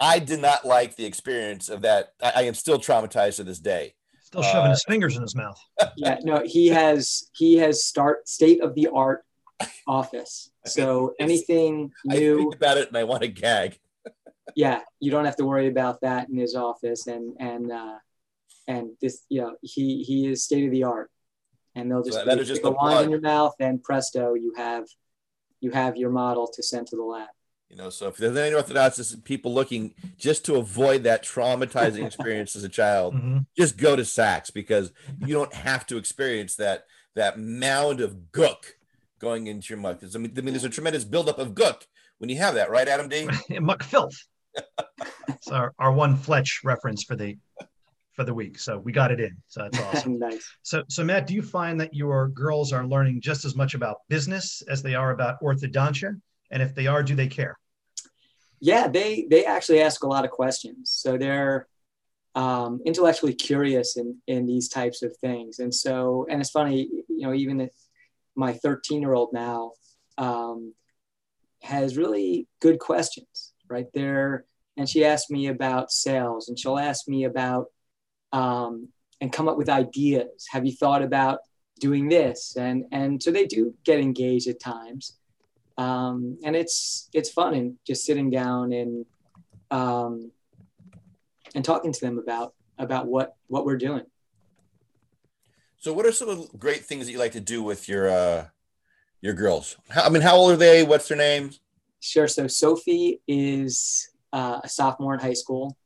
I did not like the experience of that. I, I am still traumatized to this day. Still shoving uh, his fingers in his mouth. Yeah, no, he has he has start state of the art office. So anything new. I think about it and I want to gag. yeah, you don't have to worry about that in his office, and and uh, and this, you know, he he is state of the art, and they'll just, so that is just a wand in your mouth, and presto, you have you have your model to send to the lab. You know, so if there's any orthodontists, people looking just to avoid that traumatizing experience as a child, mm-hmm. just go to Sachs because you don't have to experience that that mound of gook going into your mouth. I mean, I mean, there's a tremendous buildup of gook when you have that, right, Adam D? Muck filth. it's our, our one Fletch reference for the for the week. So we got it in. So that's awesome. nice. So so Matt, do you find that your girls are learning just as much about business as they are about orthodontia? And if they are, do they care? Yeah, they they actually ask a lot of questions. So they're um, intellectually curious in in these types of things. And so, and it's funny, you know, even my 13 year old now um, has really good questions right there. And she asked me about sales, and she'll ask me about um, and come up with ideas. Have you thought about doing this? And and so they do get engaged at times um, and it's it's fun and just sitting down and um, and talking to them about about what what we're doing. So, what are some of the great things that you like to do with your uh, your girls? How, I mean, how old are they? What's their names? Sure. So, Sophie is uh, a sophomore in high school.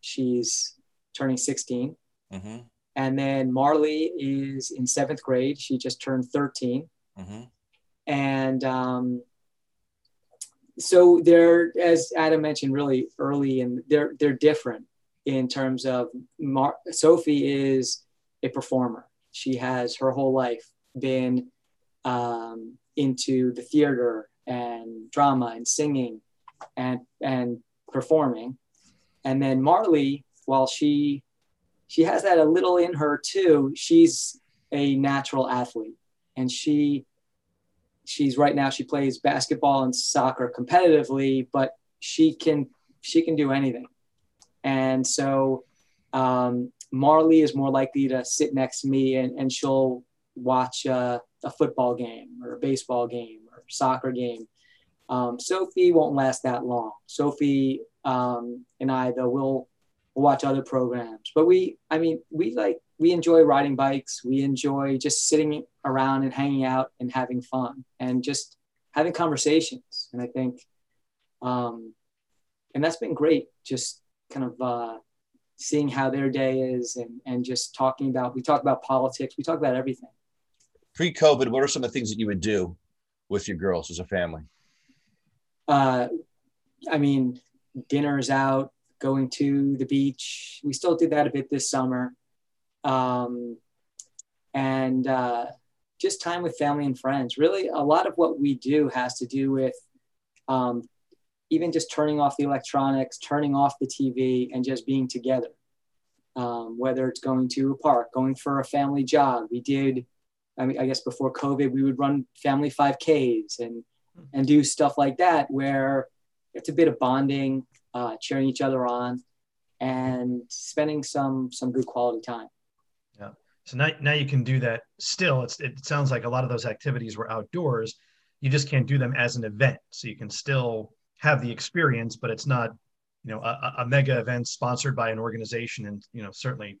She's turning 16. Mm-hmm. And then Marley is in seventh grade. She just turned 13. Mm-hmm. And um, so they're, as Adam mentioned, really early and they're they're different in terms of Mar- Sophie is a performer. She has her whole life been um, into the theater and drama and singing and and performing. And then Marley, while she she has that a little in her too, she's a natural athlete and she she's right now she plays basketball and soccer competitively, but she can she can do anything. And so um, Marley is more likely to sit next to me and, and she'll watch a football game or a baseball game or soccer game. Um, Sophie won't last that long. Sophie um, and I, though, will we'll watch other programs. But we, I mean, we like we enjoy riding bikes. We enjoy just sitting around and hanging out and having fun and just having conversations. And I think, um, and that's been great. Just kind of uh, seeing how their day is and, and just talking about, we talk about politics, we talk about everything. Pre COVID, what are some of the things that you would do with your girls as a family? Uh, I mean, dinners out, going to the beach. We still did that a bit this summer. Um, and uh, just time with family and friends. Really, a lot of what we do has to do with um, even just turning off the electronics, turning off the TV, and just being together. Um, whether it's going to a park, going for a family jog. We did, I mean, I guess before COVID, we would run family 5Ks and and do stuff like that where it's a bit of bonding. Uh, cheering each other on, and spending some some good quality time. Yeah. So now, now you can do that. Still, it's it sounds like a lot of those activities were outdoors. You just can't do them as an event. So you can still have the experience, but it's not, you know, a, a mega event sponsored by an organization. And you know, certainly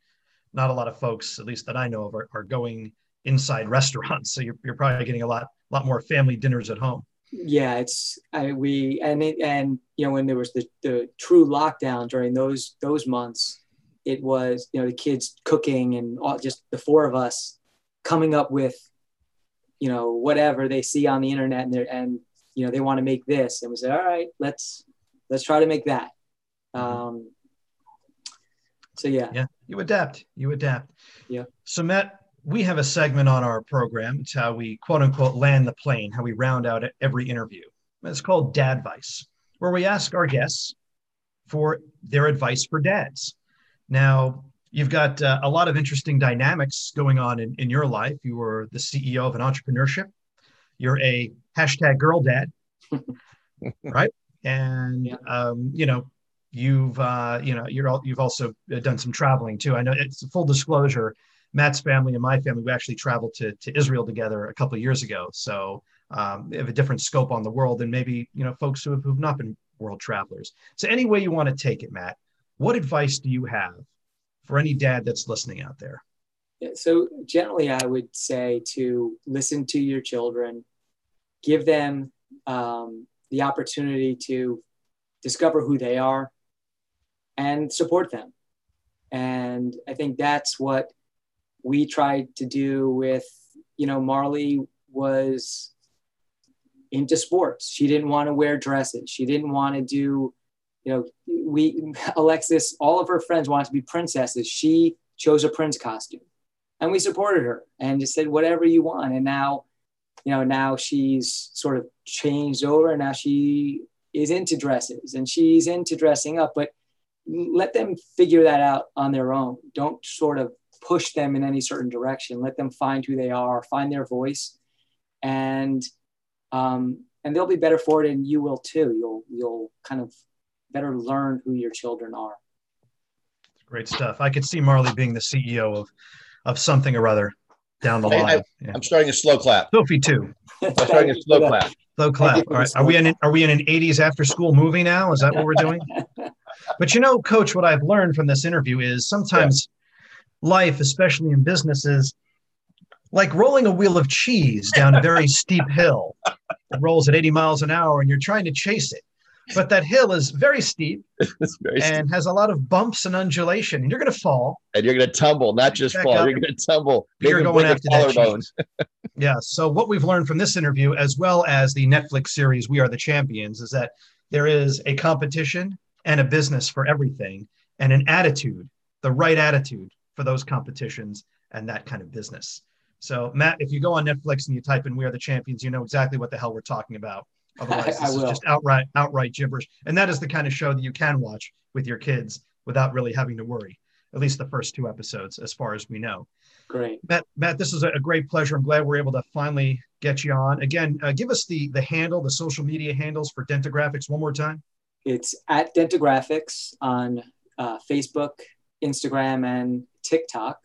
not a lot of folks, at least that I know of, are, are going inside restaurants. So you're, you're probably getting a lot lot more family dinners at home. Yeah, it's I, we and it, and you know when there was the the true lockdown during those those months, it was you know the kids cooking and all, just the four of us coming up with you know whatever they see on the internet and they and you know they want to make this. And we said all right let's let's try to make that. Mm-hmm. um so yeah. Yeah you adapt you adapt. Yeah. So matt we have a segment on our program. It's how we quote unquote land the plane, how we round out every interview. It's called Dad Advice, where we ask our guests for their advice for dads. Now, you've got uh, a lot of interesting dynamics going on in, in your life. You were the CEO of an entrepreneurship. You're a hashtag girl dad, right? And yeah. um, you know, you've uh, you know, you're all, you've also done some traveling too. I know it's full disclosure. Matt's family and my family, we actually traveled to, to Israel together a couple years ago. So um, they have a different scope on the world than maybe, you know, folks who have, who've not been world travelers. So any way you want to take it, Matt, what advice do you have for any dad that's listening out there? So generally, I would say to listen to your children, give them um, the opportunity to discover who they are and support them. And I think that's what we tried to do with, you know, Marley was into sports. She didn't want to wear dresses. She didn't want to do, you know, we, Alexis, all of her friends wanted to be princesses. She chose a prince costume and we supported her and just said, whatever you want. And now, you know, now she's sort of changed over and now she is into dresses and she's into dressing up, but let them figure that out on their own. Don't sort of push them in any certain direction. Let them find who they are, find their voice, and um, and they'll be better for it, and you will too. You'll you'll kind of better learn who your children are. Great stuff. I could see Marley being the CEO of of something or other down the line. I, am starting a slow clap. Sophie too. I'm starting a slow clap. Slow clap. All right. Are we in are we in an 80s after school movie now? Is that what we're doing? but you know, coach, what I've learned from this interview is sometimes life, especially in businesses, like rolling a wheel of cheese down a very steep hill. It rolls at 80 miles an hour and you're trying to chase it. But that hill is very steep very and steep. has a lot of bumps and undulation, and you're going to fall. And you're going to tumble, not just fall. Up. You're going to tumble. You're going after that cheese. yeah. So what we've learned from this interview, as well as the Netflix series "We Are the Champions," is that there is a competition and a business for everything, and an attitude, the right attitude for those competitions and that kind of business. So, Matt, if you go on Netflix and you type in "We Are the Champions," you know exactly what the hell we're talking about. Otherwise, this is just outright outright gibberish. And that is the kind of show that you can watch with your kids without really having to worry. At least the first two episodes, as far as we know. Great, Matt. Matt, this is a great pleasure. I'm glad we're able to finally get you on. Again, uh, give us the the handle, the social media handles for Dentagraphics one more time. It's at Dentagraphics on uh, Facebook, Instagram, and TikTok.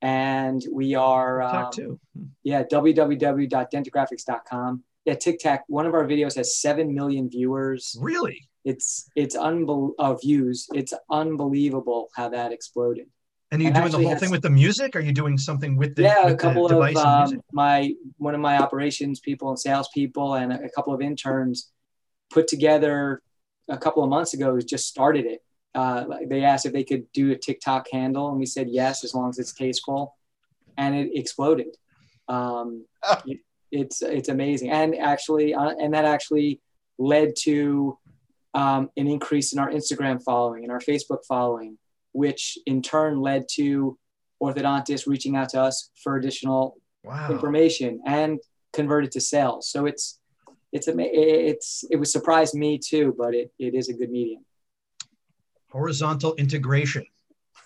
And we are, um, too. yeah, www.dentagraphics.com. Yeah, TikTok. One of our videos has seven million viewers. Really? It's it's unbelievable uh, views. It's unbelievable how that exploded. And are you and doing the whole thing with the music? Are you doing something with the yeah? With a couple of um, my one of my operations people and sales people and a, a couple of interns put together a couple of months ago. Just started it uh, they asked if they could do a TikTok handle, and we said yes, as long as it's tasteful, and it exploded. Um, it, it's it's amazing, and actually, uh, and that actually led to um, an increase in our Instagram following and our Facebook following, which in turn led to orthodontists reaching out to us for additional wow. information and converted to sales. So it's it's it's it was surprised me too, but it, it is a good medium horizontal integration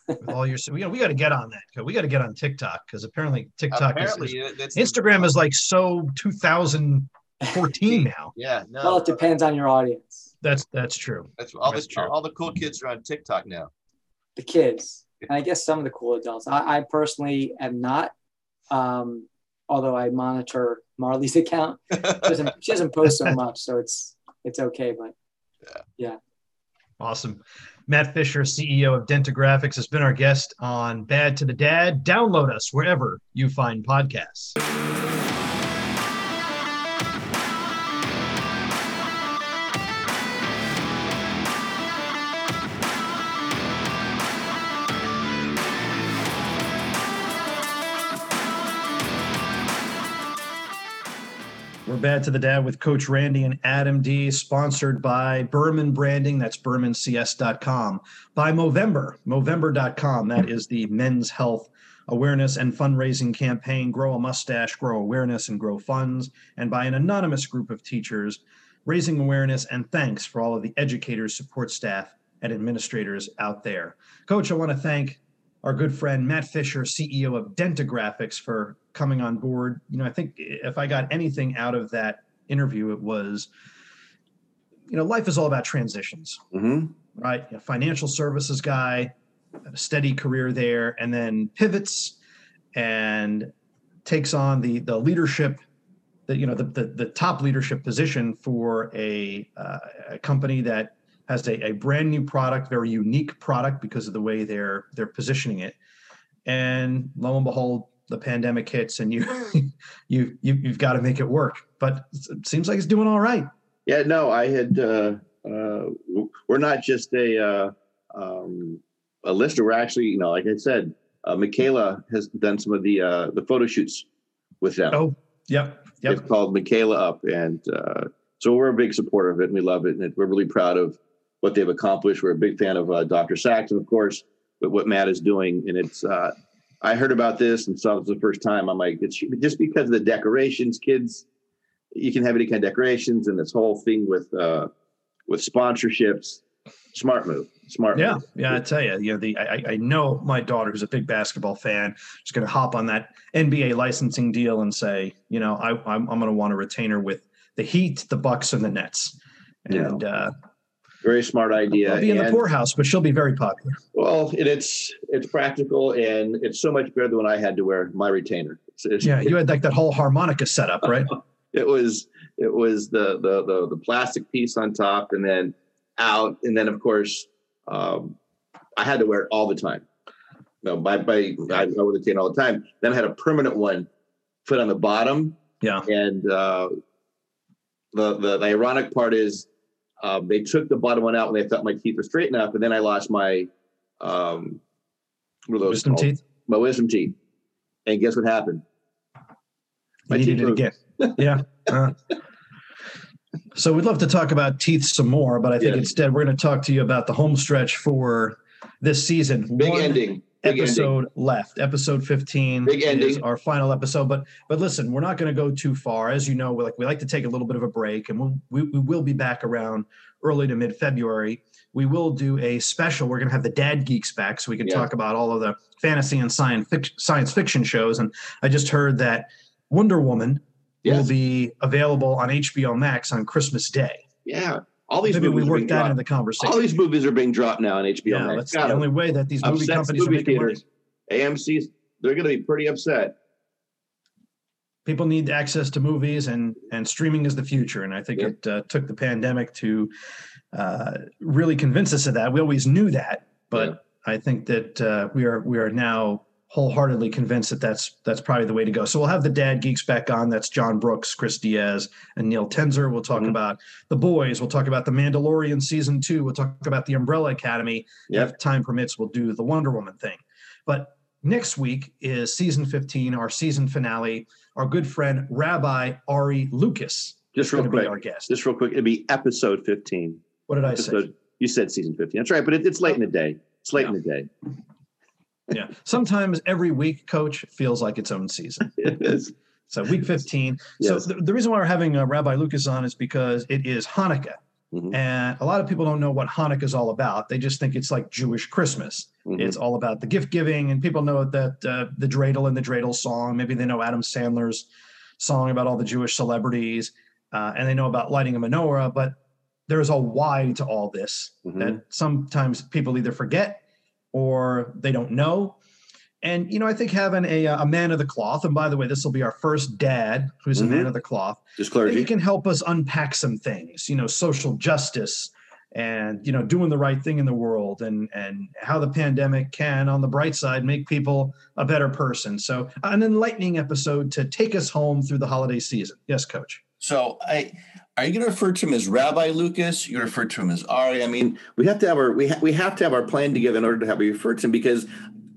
with all your you know we got to get on that we got to get on tiktok because apparently tiktok apparently, is, is Instagram is like so 2014 now. Yeah, no. Well, it depends on your audience. That's that's true. That's all That's the true. all the cool kids are on TikTok now. The kids, and I guess some of the cool adults. I, I personally am not, um, although I monitor Marley's account. She doesn't, she doesn't post so much, so it's it's okay. But yeah, yeah. Awesome. Matt Fisher, CEO of Dentagraphics, has been our guest on Bad to the Dad. Download us wherever you find podcasts. Bad to the dad with Coach Randy and Adam D, sponsored by Berman Branding. That's bermancs.com. By Movember, Movember.com. That is the men's health awareness and fundraising campaign. Grow a mustache, grow awareness, and grow funds. And by an anonymous group of teachers raising awareness and thanks for all of the educators, support staff, and administrators out there. Coach, I want to thank our good friend Matt Fisher, CEO of Dentagraphics, for coming on board. You know, I think if I got anything out of that interview, it was, you know, life is all about transitions, hmm right? A financial services guy, a steady career there, and then pivots and takes on the the leadership, the you know the the, the top leadership position for a, uh, a company that has a, a brand new product, very unique product because of the way they're they're positioning it. And lo and behold, the pandemic hits, and you you, you you've got to make it work. But it seems like it's doing all right. Yeah, no, I had. Uh, uh, we're not just a uh, um, a lister. We're actually, you know, like I said, uh, Michaela has done some of the uh, the photo shoots with them. Oh, yep, yep. It's called Michaela Up, and uh, so we're a big supporter of it, and we love it, and we're really proud of what they've accomplished. We're a big fan of uh, Dr. Sachs, and of course, with what Matt is doing. And it's uh, I heard about this and saw it for the first time. I'm like, it's just because of the decorations, kids. You can have any kind of decorations, and this whole thing with uh, with sponsorships. Smart move. Smart. Yeah, move. yeah. I tell you, you know, the I, I know my daughter, who's a big basketball fan, is going to hop on that NBA licensing deal and say, you know, I, I'm I'm going to want a retainer with the Heat, the Bucks, and the Nets. Yeah. And uh, Very smart idea. I'll be in the poorhouse, but she'll be very popular. Well, and it's it's practical and it's so much better than when I had to wear my retainer. It's, it's, Yeah, you had like that whole harmonica setup, right? it was it was the, the the the plastic piece on top and then out and then of course um, I had to wear it all the time. No, by by I wore the retainer all the time. Then I had a permanent one put on the bottom Yeah. and uh, the, the the ironic part is uh, they took the bottom one out when they thought my teeth were straight enough, and then I lost my um, what those Wisdom called? teeth. my wisdom teeth. And guess what happened? You My needed teeth it again. Yeah. Uh, so we'd love to talk about teeth some more, but I think Yeah. instead we're going to talk to you about the home stretch for this season. Big One ending. Big ending. episode left. Episode 15 Big is our final episode. But but listen, we're not going to go too far. As you know, we like we like to take a little bit of a break, and we'll, we we will be back around early to mid February. We will do a special. We're going to have the Dad Geeks back, so we can Yeah. talk about all of the fantasy and science fiction, science fiction shows. And I just heard that Wonder Woman will be available on HBO Max on Christmas Day. Yeah. All these Maybe movies are work being that dropped. into the conversation. All these movies are being dropped now on HBO yeah, that's Got the only way that these movie Upsets companies are movie making money. theaters. AMC's they're going to be pretty upset. people need access to movies and and streaming is the future and i think Yeah. it uh, took the pandemic to uh, really convince us of that we always knew that but i think that uh, we are we are now wholeheartedly convinced that that's that's probably the way to go so we'll have the dad geeks back on that's john brooks chris diaz and neil tenzer we'll talk Mhm. about the boys we'll talk about the mandalorian season two we'll talk about the umbrella academy Yep. if time permits we'll do the wonder woman thing but next week is season 15 our season finale our good friend Rabbi Ari Lucas Just real going to be quick. our guest. Just real quick. It'd be episode 15. What did I say? You said season 15. That's right, but it, it's late in the day. It's late in the day. Yeah. Sometimes every week, coach feels like its own season. It is. So week 15. Yes. So the, the reason why we're having uh, Rabbi Lucas on is because it is Hanukkah. Mhm. And a lot of people don't know what Hanukkah is all about. They just think it's like Jewish Christmas. Mhm. It's all about the gift giving, and people know that uh, the dreidel and the dreidel song. Maybe they know Adam Sandler's song about all the Jewish celebrities. uh, and they know about lighting a menorah, but there's a why to all this Mhm. that sometimes people either forget or they don't know. And you know, I think having a, a man of the cloth, and by the way, this will be our first dad who's a man Mhm. of the cloth. Just clergy. He can help us unpack some things, you know, social justice and you know, doing the right thing in the world and and how the pandemic can, on the bright side, make people a better person. So an enlightening episode to take us home through the holiday season. Yes, coach. So I are you going to refer to him as Rabbi Lucas? You refer to him as Ari? I mean, we have to have our we ha- we have to have our plan together in order to have a refer to him because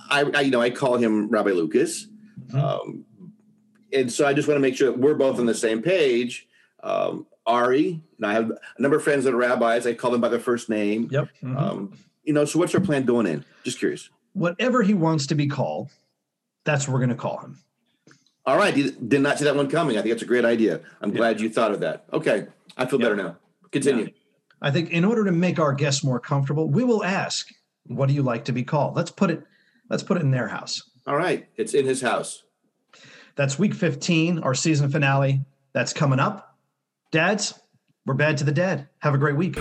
I, I you know I call him Rabbi Lucas, Mhm. um, and so I just want to make sure that we're both on the same page. Um, Ari and I have a number of friends that are rabbis. I call them by their first name. Yep. Mhm. Um, you know, so what's our plan going in? Just curious. Whatever he wants to be called, that's what we're going to call him. All right, you did not see that one coming. I think that's a great idea. I'm Yeah. glad you thought of that. Okay, I feel Yeah. better now. Continue. I think in order to make our guests more comfortable, we will ask, "What do you like to be called?" Let's put it. Let's put it in their house. All right, it's in his house. That's week 15, our season finale. That's coming up. Dads, we're bad to the dead. Have a great week.